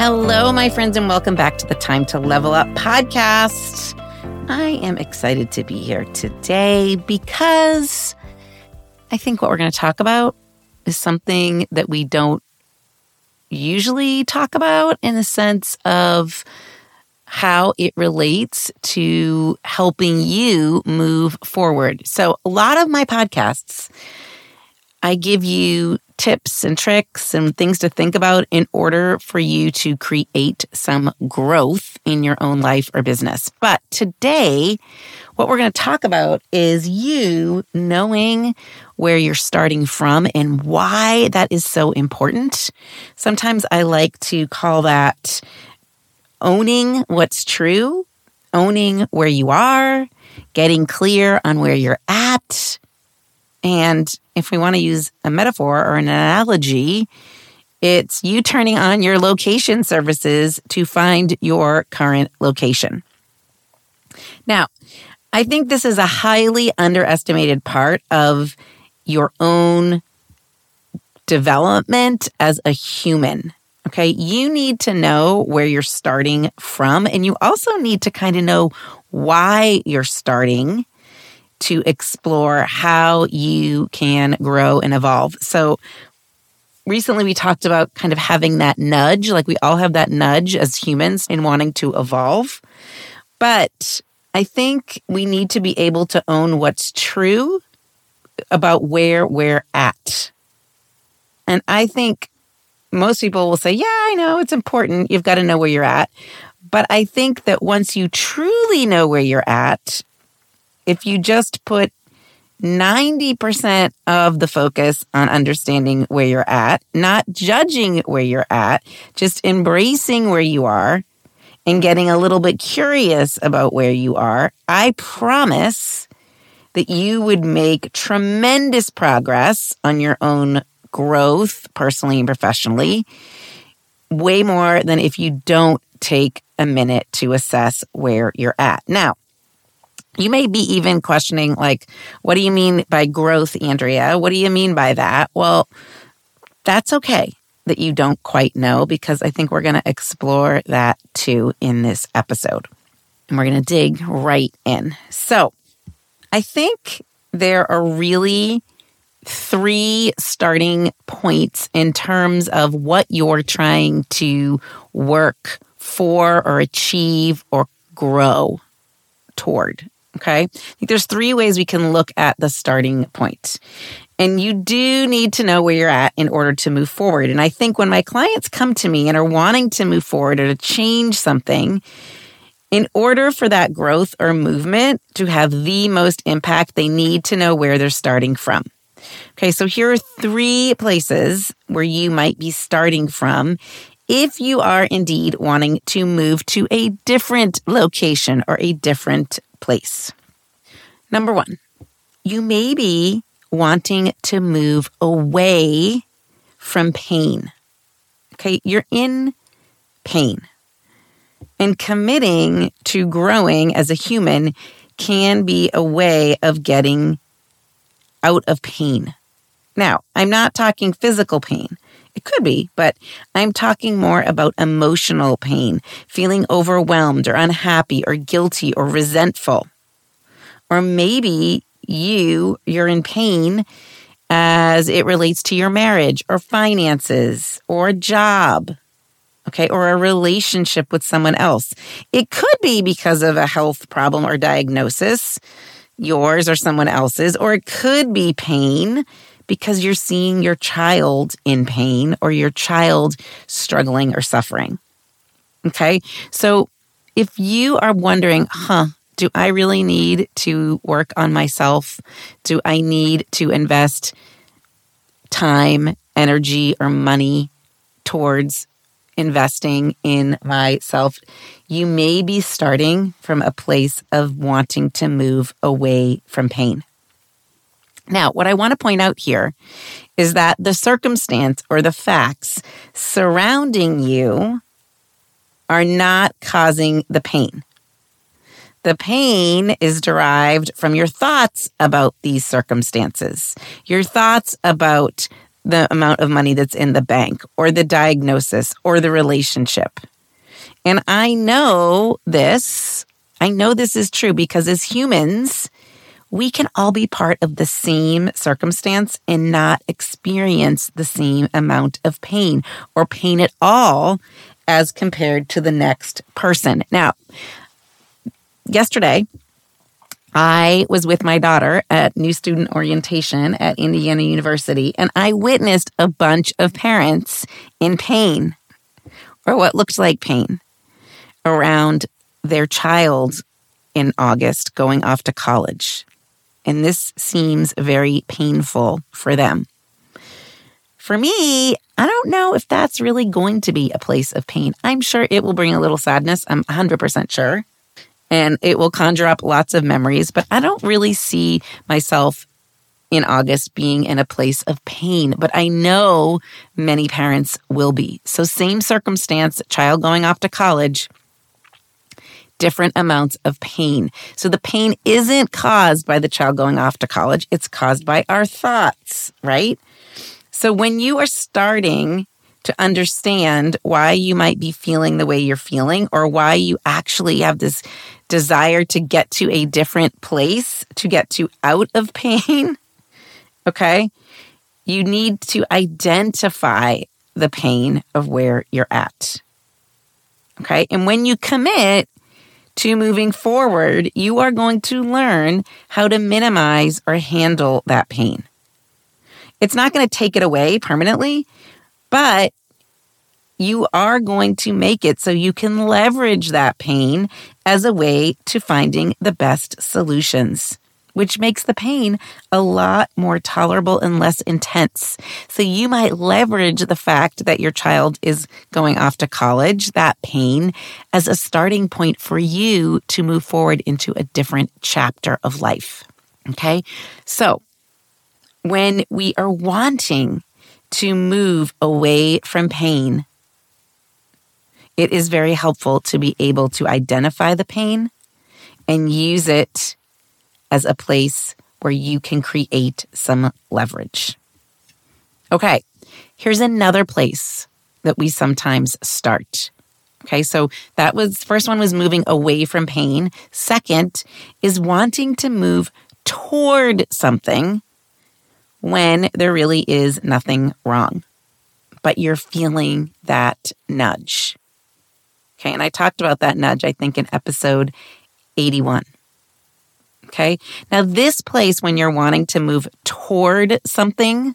Hello, my friends, and welcome back to the Time to Level Up podcast. I am excited to be here today because I think what we're going to talk about is something that we don't usually talk about in the sense of how it relates to helping you move forward. So, a lot of my podcasts, I give you tips and tricks and things to think about in order for you to create some growth in your own life or business. But today, what we're going to talk about is you knowing where you're starting from and why that is so important. Sometimes I like to call that owning what's true, owning where you are, getting clear on where you're at, and if we want to use a metaphor or an analogy, it's you turning on your location services to find your current location. Now, I think this is a highly underestimated part of your own development as a human. Okay. You need to know where you're starting from, and you also need to kind of know why you're starting to explore how you can grow and evolve. So, recently we talked about kind of having that nudge, like we all have that nudge as humans in wanting to evolve. But I think we need to be able to own what's true about where we're at. And I think most people will say, Yeah, I know it's important. You've got to know where you're at. But I think that once you truly know where you're at, if you just put 90% of the focus on understanding where you're at, not judging where you're at, just embracing where you are and getting a little bit curious about where you are, I promise that you would make tremendous progress on your own growth, personally and professionally, way more than if you don't take a minute to assess where you're at. Now, you may be even questioning, like, what do you mean by growth, Andrea? What do you mean by that? Well, that's okay that you don't quite know because I think we're going to explore that too in this episode. And we're going to dig right in. So, I think there are really three starting points in terms of what you're trying to work for or achieve or grow toward. Okay. I think there's three ways we can look at the starting point. And you do need to know where you're at in order to move forward. And I think when my clients come to me and are wanting to move forward or to change something, in order for that growth or movement to have the most impact, they need to know where they're starting from. Okay, so here are three places where you might be starting from if you are indeed wanting to move to a different location or a different place. Number one, you may be wanting to move away from pain. Okay, you're in pain. And committing to growing as a human can be a way of getting out of pain. Now, I'm not talking physical pain. It could be, but I'm talking more about emotional pain, feeling overwhelmed or unhappy or guilty or resentful. Or maybe you, you're in pain as it relates to your marriage or finances or a job, okay, or a relationship with someone else. It could be because of a health problem or diagnosis, yours or someone else's, or it could be pain because you're seeing your child in pain or your child struggling or suffering. Okay. So if you are wondering, huh, do I really need to work on myself? Do I need to invest time, energy, or money towards investing in myself? You may be starting from a place of wanting to move away from pain. Now, what I want to point out here is that the circumstance or the facts surrounding you are not causing the pain. The pain is derived from your thoughts about these circumstances, your thoughts about the amount of money that's in the bank, or the diagnosis, or the relationship. And I know this. I know this is true because as humans, we can all be part of the same circumstance and not experience the same amount of pain or pain at all as compared to the next person. Now, yesterday, I was with my daughter at new student orientation at Indiana University, and I witnessed a bunch of parents in pain or what looked like pain around their child in August going off to college and this seems very painful for them. For me, I don't know if that's really going to be a place of pain. I'm sure it will bring a little sadness. I'm 100% sure. And it will conjure up lots of memories, but I don't really see myself in August being in a place of pain, but I know many parents will be. So, same circumstance, child going off to college, different amounts of pain. So the pain isn't caused by the child going off to college, it's caused by our thoughts, right? So when you are starting to understand why you might be feeling the way you're feeling or why you actually have this desire to get to a different place, to get to out of pain, okay? You need to identify the pain of where you're at. Okay. And when you commit, to moving forward, you are going to learn how to minimize or handle that pain. It's not going to take it away permanently, but you are going to make it so you can leverage that pain as a way to finding the best solutions which makes the pain a lot more tolerable and less intense. So you might leverage the fact that your child is going off to college, that pain, as a starting point for you to move forward into a different chapter of life. Okay. So when we are wanting to move away from pain, it is very helpful to be able to identify the pain and use it as a place where you can create some leverage. Okay, here's another place that we sometimes start. Okay, so that was first one was moving away from pain. Second is wanting to move toward something when there really is nothing wrong, but you're feeling that nudge. Okay, and I talked about that nudge, I think, in episode 81. Okay. Now, this place, when you're wanting to move toward something,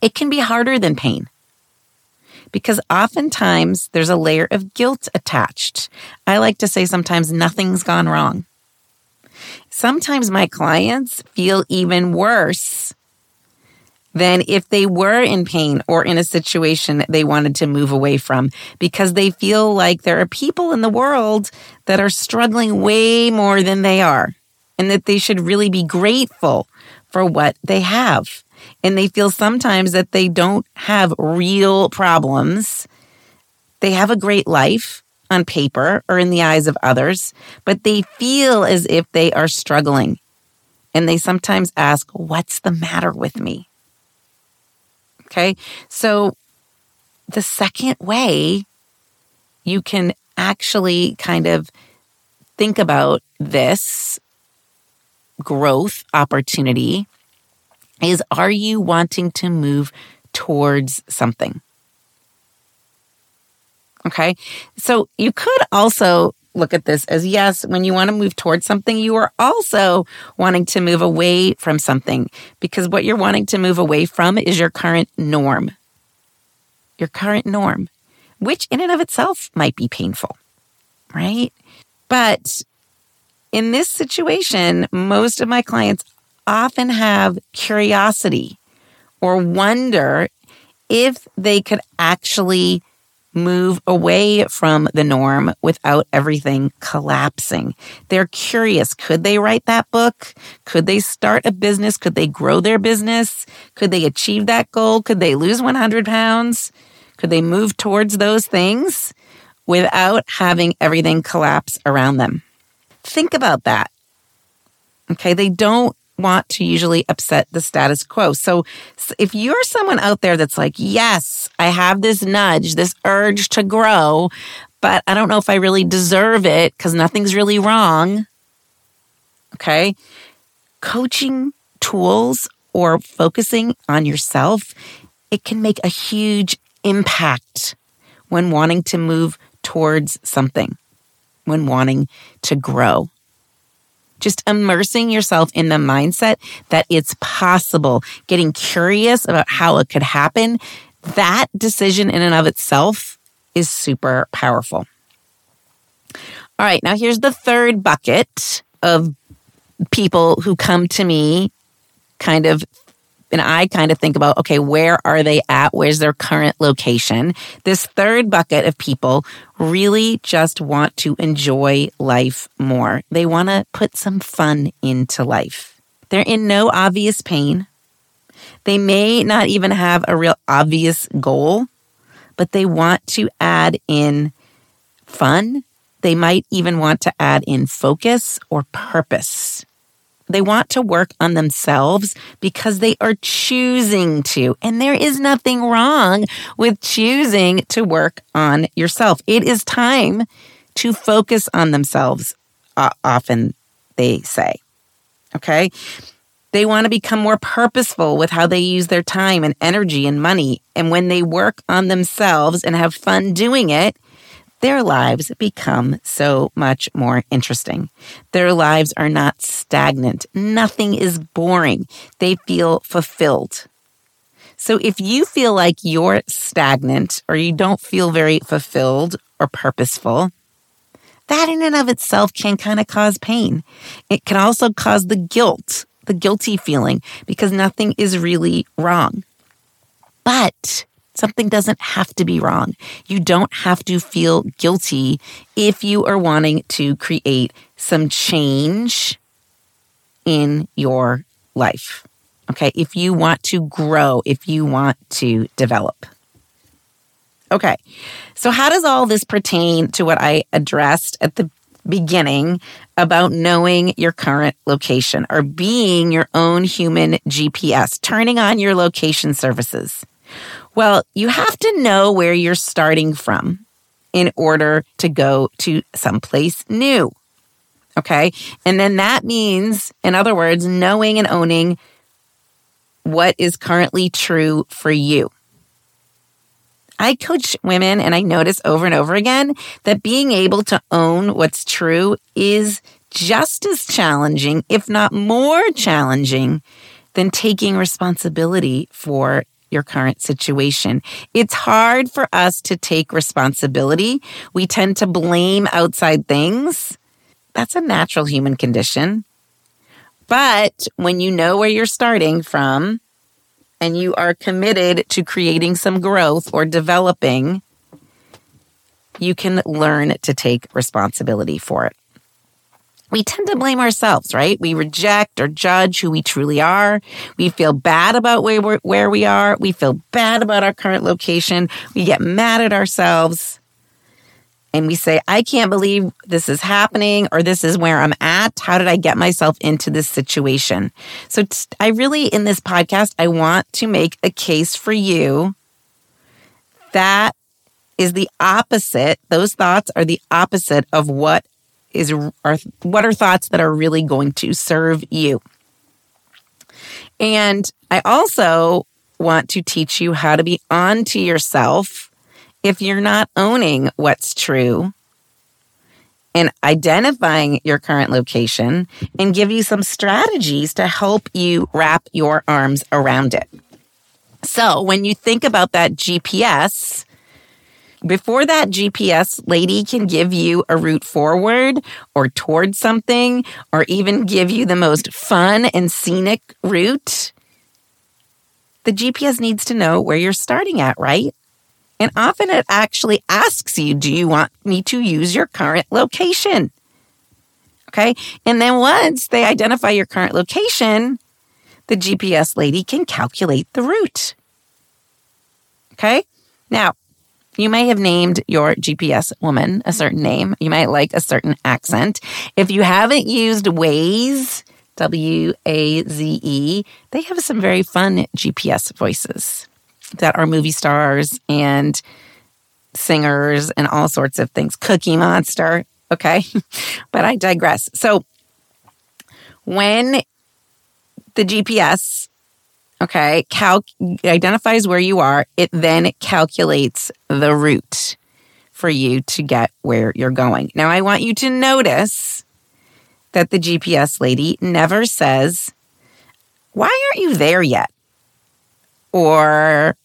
it can be harder than pain because oftentimes there's a layer of guilt attached. I like to say sometimes nothing's gone wrong. Sometimes my clients feel even worse than if they were in pain or in a situation they wanted to move away from because they feel like there are people in the world that are struggling way more than they are and that they should really be grateful for what they have. And they feel sometimes that they don't have real problems. They have a great life, on paper or in the eyes of others, but they feel as if they are struggling. And they sometimes ask, What's the matter with me? Okay. So the second way you can actually kind of think about this growth opportunity is are you wanting to move towards something? Okay. So you could also look at this as yes, when you want to move towards something, you are also wanting to move away from something because what you're wanting to move away from is your current norm. Your current norm, which in and of itself might be painful, right? But in this situation, most of my clients often have curiosity or wonder if they could actually move away from the norm without everything collapsing. They're curious. Could they write that book? Could they start a business? Could they grow their business? Could they achieve that goal? Could they lose 100 pounds? Could they move towards those things without having everything collapse around them? Think about that. Okay. They don't want to usually upset the status quo. So if you're someone out there that's like, yes, I have this nudge, this urge to grow, but I don't know if I really deserve it because nothing's really wrong. Okay. Coaching tools or focusing on yourself, it can make a huge impact when wanting to move towards something, when wanting to grow just immersing yourself in the mindset that it's possible, getting curious about how it could happen, that decision in and of itself is super powerful. All right, now here's the third bucket of people who come to me kind of and I kind of think about, okay, where are they at? Where's their current location? This third bucket of people really just want to enjoy life more. They want to put some fun into life. They're in no obvious pain. They may not even have a real obvious goal, but they want to add in fun. They might even want to add in focus or purpose. They want to work on themselves because they are choosing to. And there is nothing wrong with choosing to work on yourself. It is time to focus on themselves, uh, often they say. Okay. They want to become more purposeful with how they use their time and energy and money. And when they work on themselves and have fun doing it, their lives become so much more interesting. Their lives are not stagnant. Nothing is boring. They feel fulfilled. So if you feel like you're stagnant or you don't feel very fulfilled or purposeful, that in and of itself can kind of cause pain. It can also cause the guilt, the guilty feeling, because nothing is really wrong. But Something doesn't have to be wrong. You don't have to feel guilty if you are wanting to create some change in your life. Okay. If you want to grow, if you want to develop. Okay. So, how does all this pertain to what I addressed at the beginning about knowing your current location or being your own human GPS, turning on your location services? Well, you have to know where you're starting from in order to go to someplace new. Okay. And then that means, in other words, knowing and owning what is currently true for you. I coach women and I notice over and over again that being able to own what's true is just as challenging, if not more challenging, than taking responsibility for your current situation. It's hard for us to take responsibility. We tend to blame outside things. That's a natural human condition. But when you know where you're starting from and you are committed to creating some growth or developing, you can learn to take responsibility for it we tend to blame ourselves, right? We reject or judge who we truly are. We feel bad about where, we're, where we are. We feel bad about our current location. We get mad at ourselves. and we say, I can't believe this is happening or this is where I'm at. How did I get myself into this situation? So I really, in this podcast, I want to make a case for you that is the opposite. Those thoughts are the opposite of what is are what are thoughts that are really going to serve you. And I also want to teach you how to be on to yourself if you're not owning what's true and identifying your current location and give you some strategies to help you wrap your arms around it. So when you think about that GPS, before that GPS lady can give you a route forward or towards something, or even give you the most fun and scenic route, the GPS needs to know where you're starting at, right? And often it actually asks you, do you want me to use your current location? Okay. And then once they identify your current location, the GPS lady can calculate the route. Okay. Now, you may have named your GPS woman a certain mm-hmm. name. You might like a certain accent. If you haven't used Waze, W A Z E, they have some very fun GPS voices that are movie stars and singers and all sorts of things. Cookie Monster. Okay. but I digress. So when the GPS, okay, cal- identifies where you are, it then calculates the route for you to get where you're going. Now, I want you to notice that the GPS lady never says, Why aren't you there yet? or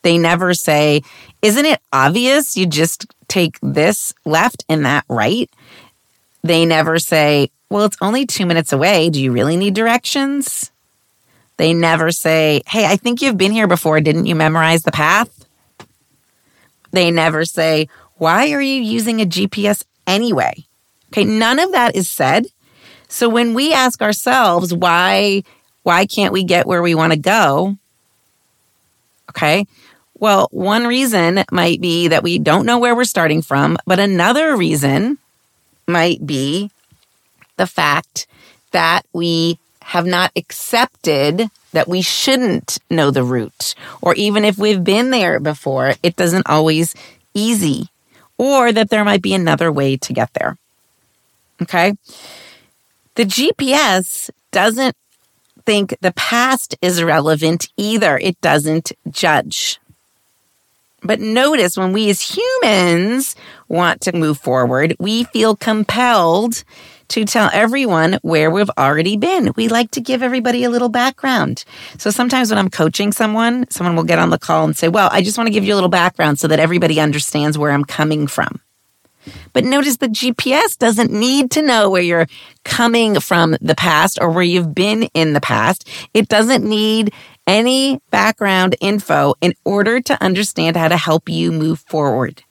they never say, Isn't it obvious you just take this left and that right? They never say, Well, it's only two minutes away. Do you really need directions? They never say, Hey, I think you've been here before. Didn't you memorize the path? They never say, Why are you using a GPS anyway? Okay, none of that is said. So when we ask ourselves, why, why can't we get where we want to go? Okay. Well, one reason might be that we don't know where we're starting from, but another reason might be the fact that we have not accepted that we shouldn't know the route. Or even if we've been there before, it doesn't always easy. Or that there might be another way to get there. Okay. The GPS doesn't think the past is relevant either. It doesn't judge. But notice when we as humans want to move forward, we feel compelled to tell everyone where we've already been. We like to give everybody a little background. So sometimes when I'm coaching someone, someone will get on the call and say, Well, I just want to give you a little background so that everybody understands where I'm coming from. But notice the GPS doesn't need to know where you're coming from the past or where you've been in the past. It doesn't need any background info in order to understand how to help you move forward,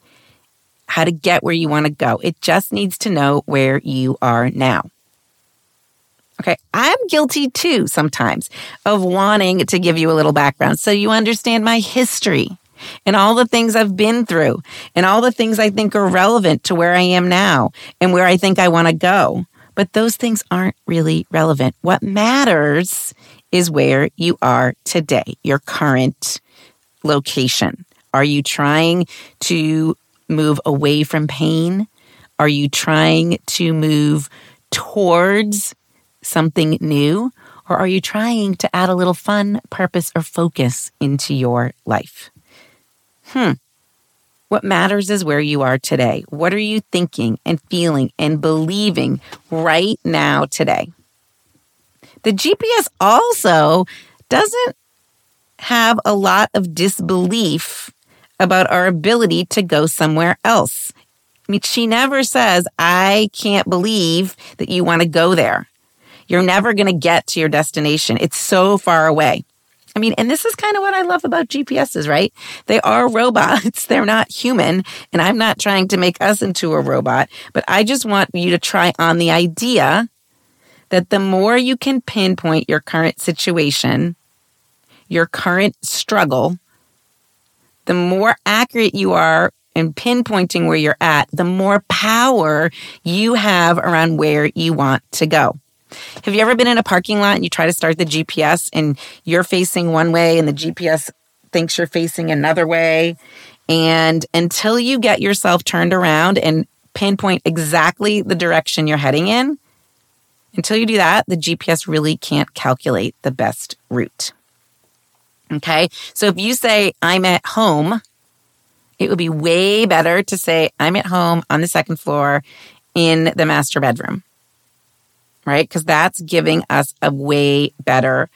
how to get where you want to go. It just needs to know where you are now. Okay, I'm guilty too sometimes of wanting to give you a little background so you understand my history and all the things I've been through and all the things I think are relevant to where I am now and where I think I want to go. But those things aren't really relevant. What matters is where you are today, your current location. Are you trying to move away from pain? Are you trying to move towards something new? Or are you trying to add a little fun, purpose, or focus into your life? Hmm. What matters is where you are today. What are you thinking and feeling and believing right now today? The GPS also doesn't have a lot of disbelief about our ability to go somewhere else. I mean, she never says, I can't believe that you want to go there. You're never going to get to your destination. It's so far away. I mean, and this is kind of what I love about GPSs, right? They are robots. They're not human. And I'm not trying to make us into a robot, but I just want you to try on the idea that the more you can pinpoint your current situation, your current struggle, the more accurate you are in pinpointing where you're at, the more power you have around where you want to go. Have you ever been in a parking lot and you try to start the GPS and you're facing one way and the GPS thinks you're facing another way? And until you get yourself turned around and pinpoint exactly the direction you're heading in, until you do that, the GPS really can't calculate the best route. Okay. So if you say, I'm at home, it would be way better to say, I'm at home on the second floor in the master bedroom. Right. Because that's giving us a way better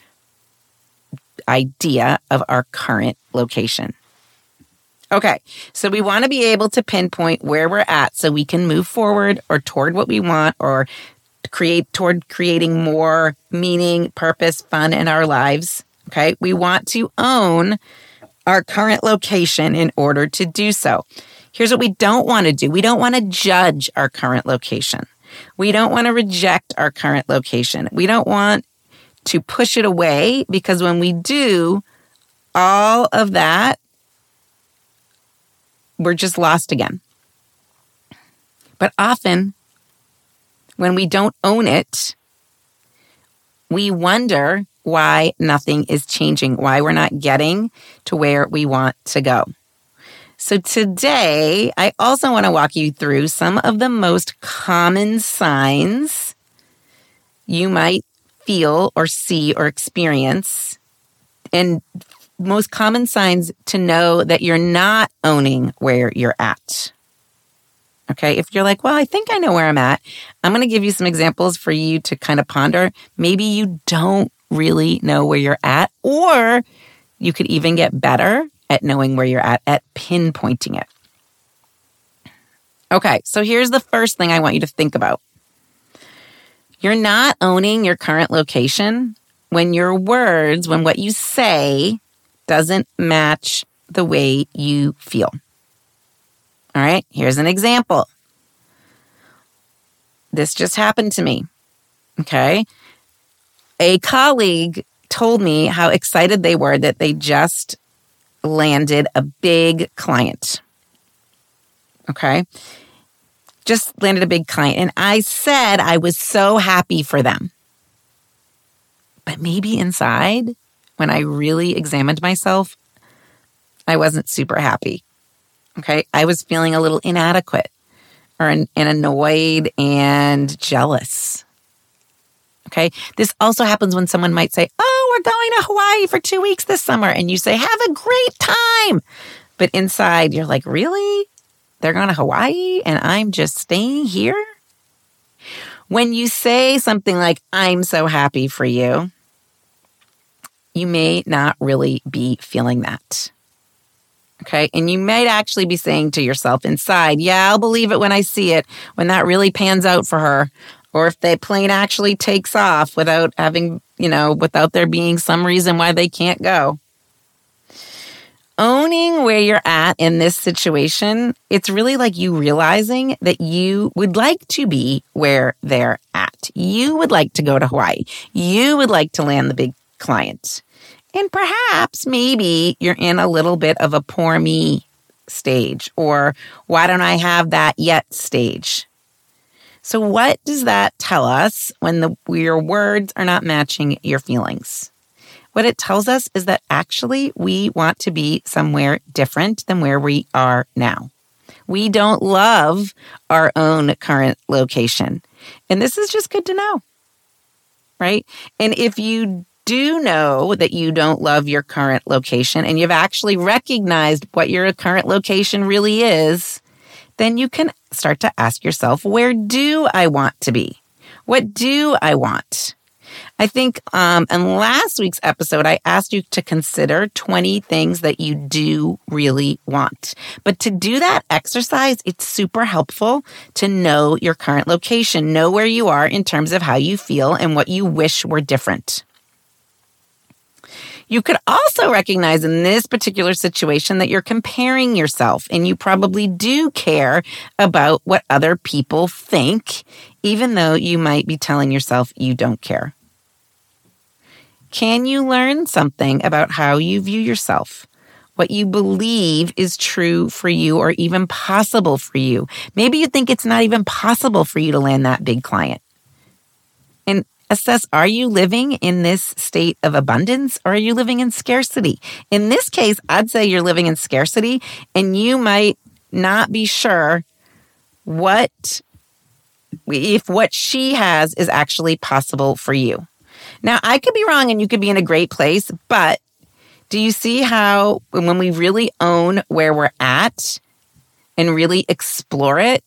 idea of our current location. Okay, so we want to be able to pinpoint where we're at so we can move forward or toward what we want or create toward creating more meaning, purpose, fun in our lives. Okay, we want to own our current location in order to do so. Here's what we don't want to do we don't want to judge our current location. We don't want to reject our current location. We don't want to push it away because when we do, all of that we're just lost again. But often, when we don't own it, we wonder why nothing is changing, why we're not getting to where we want to go. So today, I also want to walk you through some of the most common signs you might feel or see or experience and most common signs to know that you're not owning where you're at. Okay. If you're like, well, I think I know where I'm at, I'm going to give you some examples for you to kind of ponder. Maybe you don't really know where you're at, or you could even get better at knowing where you're at, at pinpointing it. Okay. So here's the first thing I want you to think about. You're not owning your current location when your words, when what you say doesn't match the way you feel. All right, here's an example. This just happened to me. Okay. A colleague told me how excited they were that they just landed a big client. Okay. Just landed a big client. And I said I was so happy for them. But maybe inside, when I really examined myself, I wasn't super happy. Okay. I was feeling a little inadequate or and annoyed and jealous. Okay. This also happens when someone might say, Oh, we're going to Hawaii for two weeks this summer. And you say, Have a great time. But inside, you're like, Really? They're going to Hawaii and I'm just staying here? When you say something like, I'm so happy for you, you may not really be feeling that. Okay. And you might actually be saying to yourself inside, yeah, I'll believe it when I see it, when that really pans out for her. Or if the plane actually takes off without having, you know, without there being some reason why they can't go. Owning where you're at in this situation, it's really like you realizing that you would like to be where they're at. You would like to go to Hawaii. You would like to land the big client. And perhaps maybe you're in a little bit of a poor me stage or why don't I have that yet stage. So what does that tell us when the your words are not matching your feelings? What it tells us is that actually we want to be somewhere different than where we are now. We don't love our own current location. And this is just good to know. Right? And if you do know that you don't love your current location and you've actually recognized what your current location really is, then you can start to ask yourself, where do I want to be? What do I want? I think um, in last week's episode, I asked you to consider 20 things that you do really want. But to do that exercise, it's super helpful to know your current location, know where you are in terms of how you feel and what you wish were different. You could also recognize in this particular situation that you're comparing yourself and you probably do care about what other people think, even though you might be telling yourself you don't care. Can you learn something about how you view yourself? what you believe is true for you or even possible for you. Maybe you think it's not even possible for you to land that big client. And assess are you living in this state of abundance or are you living in scarcity? In this case, I'd say you're living in scarcity and you might not be sure what if what she has is actually possible for you. Now, I could be wrong and you could be in a great place, but do you see how when we really own where we're at and really explore it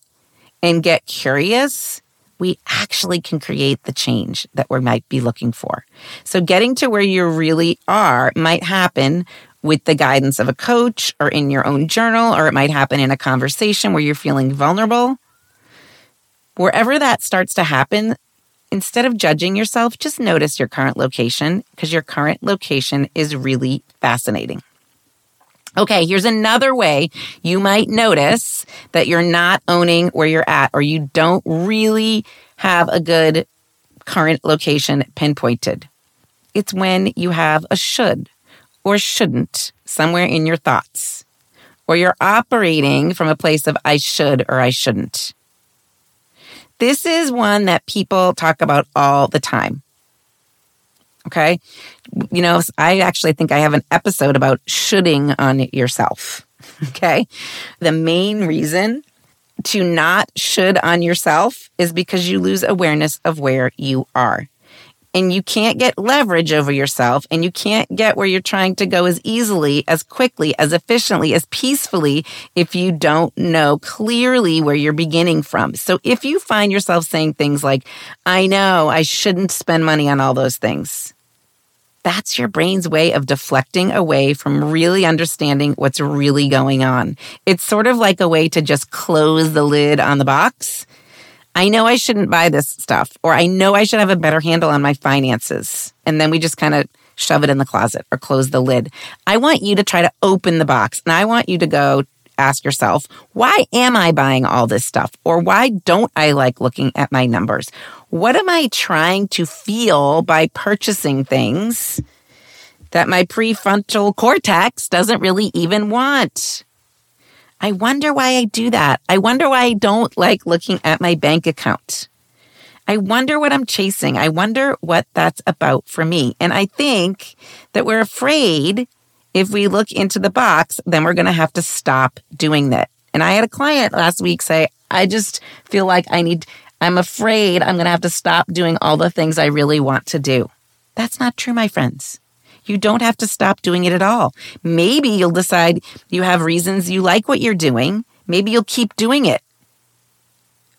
and get curious, we actually can create the change that we might be looking for. So getting to where you really are might happen with the guidance of a coach or in your own journal, or it might happen in a conversation where you're feeling vulnerable. Wherever that starts to happen, instead of judging yourself, just notice your current location because your current location is really fascinating. Okay, here's another way you might notice that you're not owning where you're at or you don't really have a good current location pinpointed. It's when you have a should or shouldn't somewhere in your thoughts, or you're operating from a place of I should or I shouldn't. This is one that people talk about all the time. Okay. You know, I actually think I have an episode about shoulding on yourself. Okay. The main reason to not should on yourself is because you lose awareness of where you are and you can't get leverage over yourself and you can't get where you're trying to go as easily, as quickly, as efficiently, as peacefully if you don't know clearly where you're beginning from. So if you find yourself saying things like, I know I shouldn't spend money on all those things. That's your brain's way of deflecting away from really understanding what's really going on. It's sort of like a way to just close the lid on the box I know I shouldn't buy this stuff, or I know I should have a better handle on my finances. And then we just kind of shove it in the closet or close the lid. I want you to try to open the box and I want you to go ask yourself, why am I buying all this stuff? Or why don't I like looking at my numbers? What am I trying to feel by purchasing things that my prefrontal cortex doesn't really even want? I wonder why I do that. I wonder why I don't like looking at my bank account. I wonder what I'm chasing. I wonder what that's about for me. And I think that we're afraid if we look into the box, then we're going to have to stop doing that. And I had a client last week say, I just feel like I need, I'm afraid I'm going to have to stop doing all the things I really want to do. That's not true, my friends. You don't have to stop doing it at all. Maybe you'll decide you have reasons you like what you're doing. Maybe you'll keep doing it.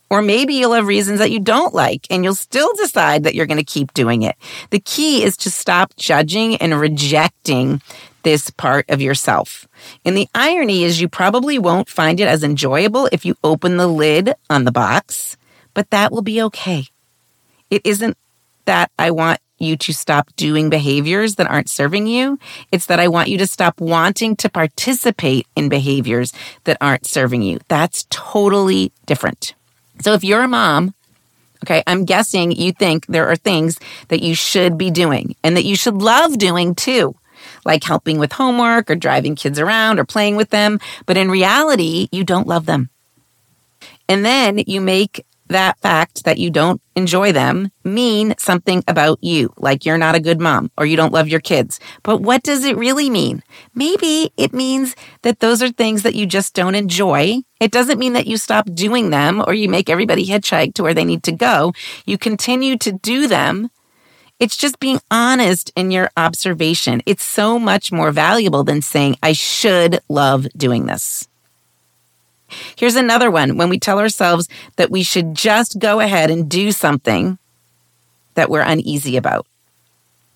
Or maybe you'll have reasons that you don't like and you'll still decide that you're going to keep doing it. The key is to stop judging and rejecting this part of yourself. And the irony is you probably won't find it as enjoyable if you open the lid on the box, but that will be okay. It isn't that I want you to stop doing behaviors that aren't serving you. It's that I want you to stop wanting to participate in behaviors that aren't serving you. That's totally different. So if you're a mom, okay, I'm guessing you think there are things that you should be doing and that you should love doing too. Like helping with homework or driving kids around or playing with them. But in reality, you don't love them. And then you make that fact that you don't enjoy them mean something about you, like you're not a good mom or you don't love your kids. But what does it really mean? Maybe it means that those are things that you just don't enjoy. It doesn't mean that you stop doing them or you make everybody hitchhike to where they need to go. You continue to do them. It's just being honest in your observation. It's so much more valuable than saying, I should love doing this. Here's another one when we tell ourselves that we should just go ahead and do something that we're uneasy about.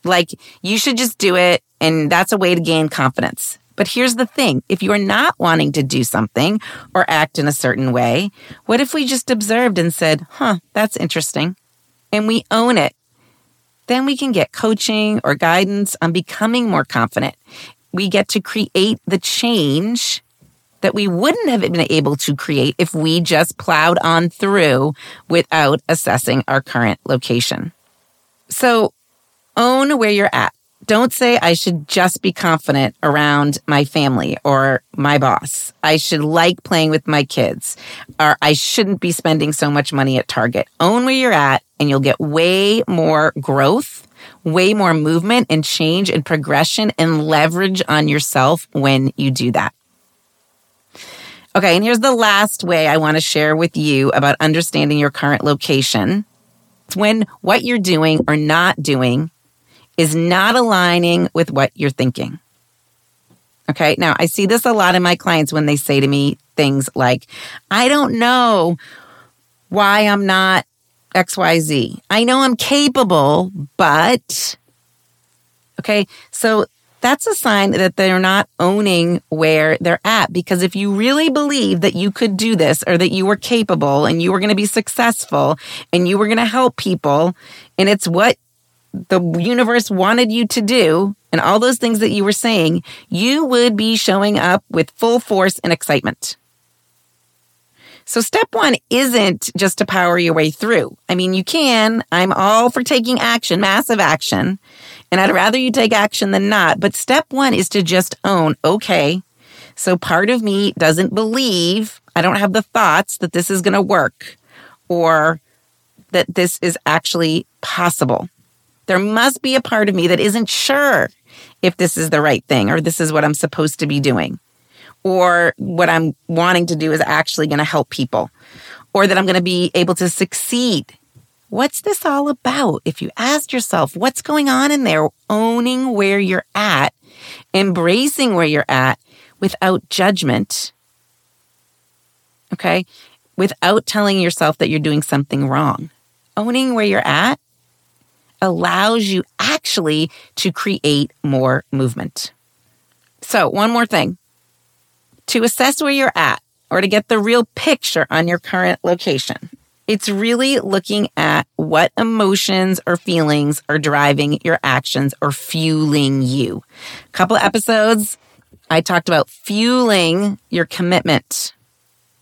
Like, you should just do it, and that's a way to gain confidence. But here's the thing if you are not wanting to do something or act in a certain way, what if we just observed and said, huh, that's interesting, and we own it? Then we can get coaching or guidance on becoming more confident. We get to create the change that we wouldn't have been able to create if we just plowed on through without assessing our current location. So own where you're at. Don't say I should just be confident around my family or my boss. I should like playing with my kids or I shouldn't be spending so much money at Target. Own where you're at and you'll get way more growth, way more movement and change and progression and leverage on yourself when you do that. Okay, and here's the last way I want to share with you about understanding your current location. It's when what you're doing or not doing is not aligning with what you're thinking. Okay, now I see this a lot in my clients when they say to me things like, I don't know why I'm not XYZ. I know I'm capable, but. Okay, so that's a sign that they're not owning where they're at. Because if you really believe that you could do this or that you were capable and you were going to be successful and you were going to help people and it's what the universe wanted you to do and all those things that you were saying, you would be showing up with full force and excitement. So step one isn't just to power your way through. I mean, you can. I'm all for taking action, massive action. And I'd rather you take action than not. But step one is to just own, okay, so part of me doesn't believe, I don't have the thoughts that this is going to work or that this is actually possible. There must be a part of me that isn't sure if this is the right thing or this is what I'm supposed to be doing or what I'm wanting to do is actually going to help people or that I'm going to be able to succeed. What's this all about? If you ask yourself, what's going on in there? Owning where you're at, embracing where you're at without judgment. Okay. Without telling yourself that you're doing something wrong. Owning where you're at allows you actually to create more movement. So, one more thing to assess where you're at or to get the real picture on your current location. It's really looking at what emotions or feelings are driving your actions or fueling you. A couple episodes, I talked about fueling your commitment.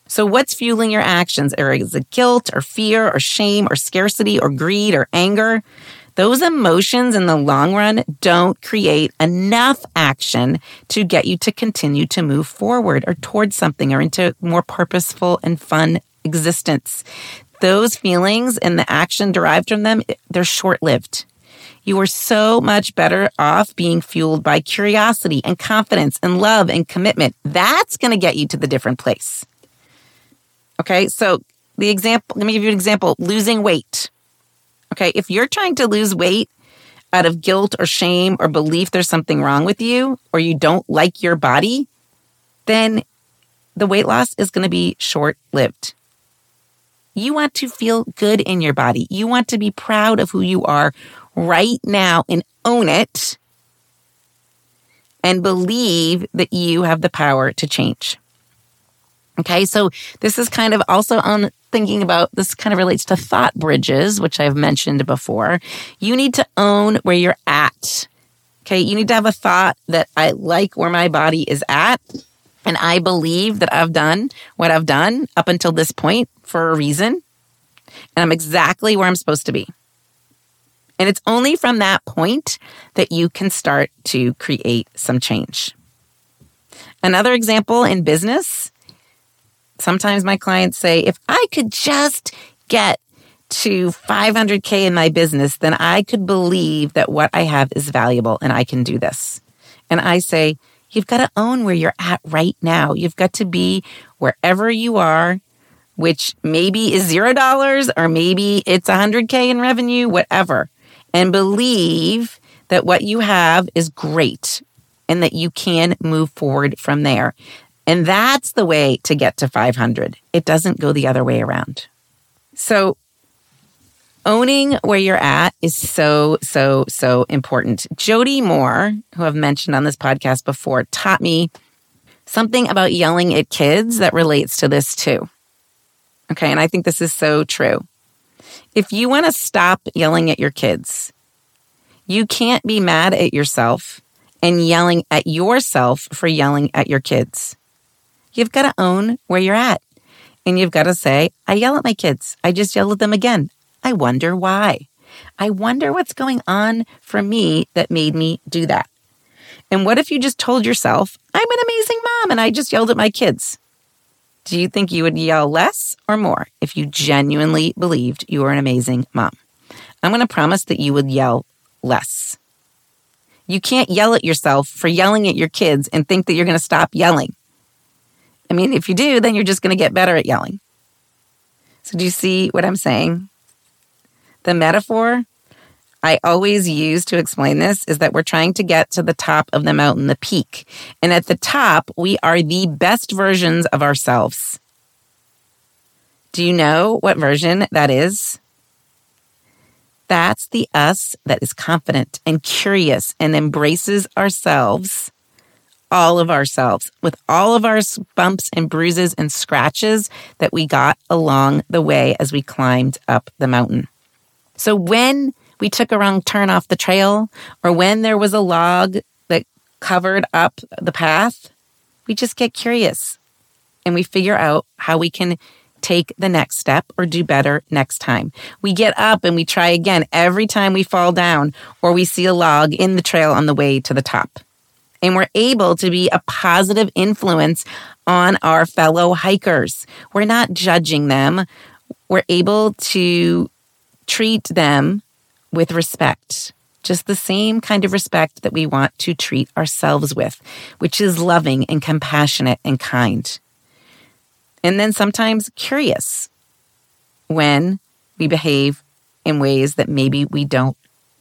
So, what's fueling your actions? Is it guilt or fear or shame or scarcity or greed or anger? Those emotions in the long run don't create enough action to get you to continue to move forward or towards something or into more purposeful and fun existence. Those feelings and the action derived from them, they're short lived. You are so much better off being fueled by curiosity and confidence and love and commitment. That's going to get you to the different place. Okay. So the example, let me give you an example losing weight. Okay. If you're trying to lose weight out of guilt or shame or belief there's something wrong with you or you don't like your body, then the weight loss is going to be short lived. You want to feel good in your body. You want to be proud of who you are right now and own it and believe that you have the power to change. Okay, so this is kind of also on thinking about this kind of relates to thought bridges, which I've mentioned before. You need to own where you're at. Okay, you need to have a thought that I like where my body is at. And I believe that I've done what I've done up until this point for a reason. And I'm exactly where I'm supposed to be. And it's only from that point that you can start to create some change. Another example in business Sometimes my clients say, if I could just get to 500K in my business, then I could believe that what I have is valuable and I can do this. And I say, you've got to own where you're at right now. You've got to be wherever you are, which maybe is zero dollars or maybe it's 100K in revenue, whatever, and believe that what you have is great and that you can move forward from there. And that's the way to get to 500. It doesn't go the other way around. So, owning where you're at is so, so, so important. Jody Moore, who I've mentioned on this podcast before, taught me something about yelling at kids that relates to this too. Okay. And I think this is so true. If you want to stop yelling at your kids, you can't be mad at yourself and yelling at yourself for yelling at your kids. You've got to own where you're at. And you've got to say, I yell at my kids. I just yell at them again. I wonder why. I wonder what's going on for me that made me do that. And what if you just told yourself, I'm an amazing mom and I just yelled at my kids? Do you think you would yell less or more if you genuinely believed you were an amazing mom? I'm going to promise that you would yell less. You can't yell at yourself for yelling at your kids and think that you're going to stop yelling. I mean, if you do, then you're just going to get better at yelling. So, do you see what I'm saying? The metaphor I always use to explain this is that we're trying to get to the top of the mountain, the peak. And at the top, we are the best versions of ourselves. Do you know what version that is? That's the us that is confident and curious and embraces ourselves, all of ourselves, with all of our bumps and bruises and scratches that we got along the way as we climbed up the mountain. So when we took a wrong turn off the trail or when there was a log that covered up the path, we just get curious and we figure out how we can take the next step or do better next time. We get up and we try again every time we fall down or we see a log in the trail on the way to the top. And we're able to be a positive influence on our fellow hikers. We're not judging them. We're able to treat them with respect, just the same kind of respect that we want to treat ourselves with, which is loving and compassionate and kind. And then sometimes curious when we behave in ways that maybe we don't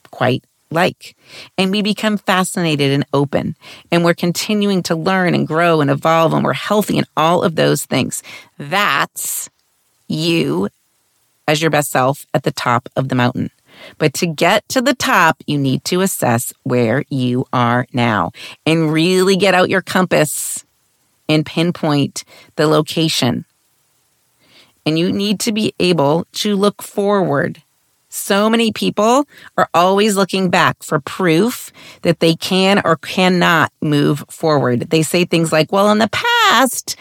quite like. And we become fascinated and open. And we're continuing to learn and grow and evolve and we're healthy and all of those things. That's you as your best self at the top of the mountain. But to get to the top, you need to assess where you are now and really get out your compass and pinpoint the location. And you need to be able to look forward. So many people are always looking back for proof that they can or cannot move forward. They say things like, well, in the past,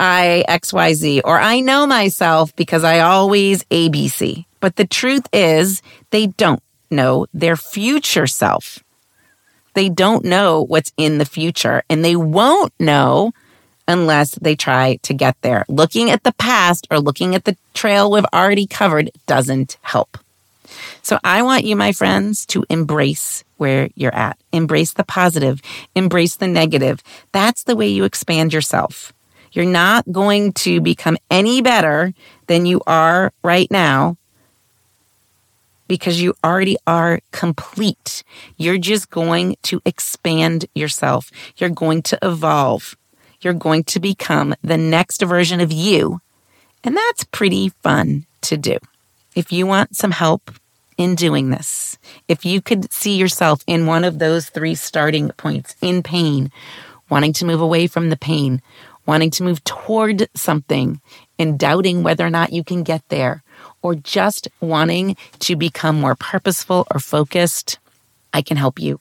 I XYZ, or I know myself because I always ABC. But the truth is, they don't know their future self. They don't know what's in the future, and they won't know unless they try to get there. Looking at the past or looking at the trail we've already covered doesn't help. So I want you, my friends, to embrace where you're at. Embrace the positive, embrace the negative. That's the way you expand yourself. You're not going to become any better than you are right now because you already are complete. You're just going to expand yourself. You're going to evolve. You're going to become the next version of you. And that's pretty fun to do. If you want some help in doing this, if you could see yourself in one of those three starting points in pain, wanting to move away from the pain, wanting to move toward something and doubting whether or not you can get there, or just wanting to become more purposeful or focused, I can help you.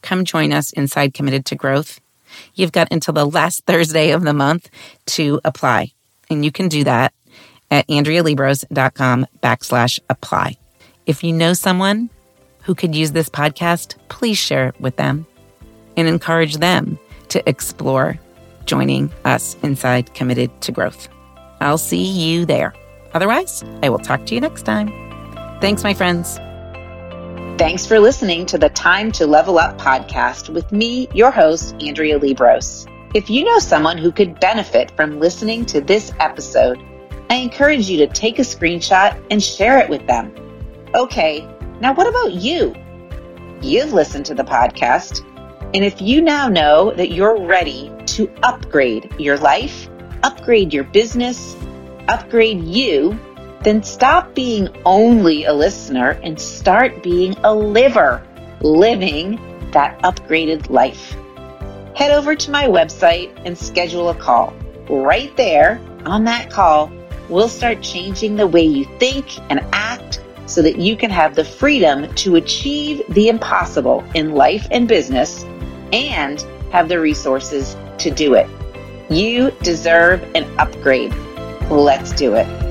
Come join us inside Committed to Growth. You've got until the last Thursday of the month to apply, and you can do that at AndreaLiebross.com backslash apply. If you know someone who could use this podcast, please share it with them and encourage them to explore joining us inside Committed to Growth. I'll see you there. Otherwise, I will talk to you next time. Thanks, my friends. Thanks for listening to the Time to Level Up podcast with me, your host, Andrea Liebross. If you know someone who could benefit from listening to this episode, I encourage you to take a screenshot and share it with them. Okay, now what about you? You've listened to the podcast, and if you now know that you're ready to upgrade your life, upgrade your business, upgrade you, then stop being only a listener and start being a liver, living that upgraded life. Head over to my website and schedule a call. Right there on that call, we'll start changing the way you think and act so that you can have the freedom to achieve the impossible in life and business and have the resources to do it. You deserve an upgrade. Let's do it.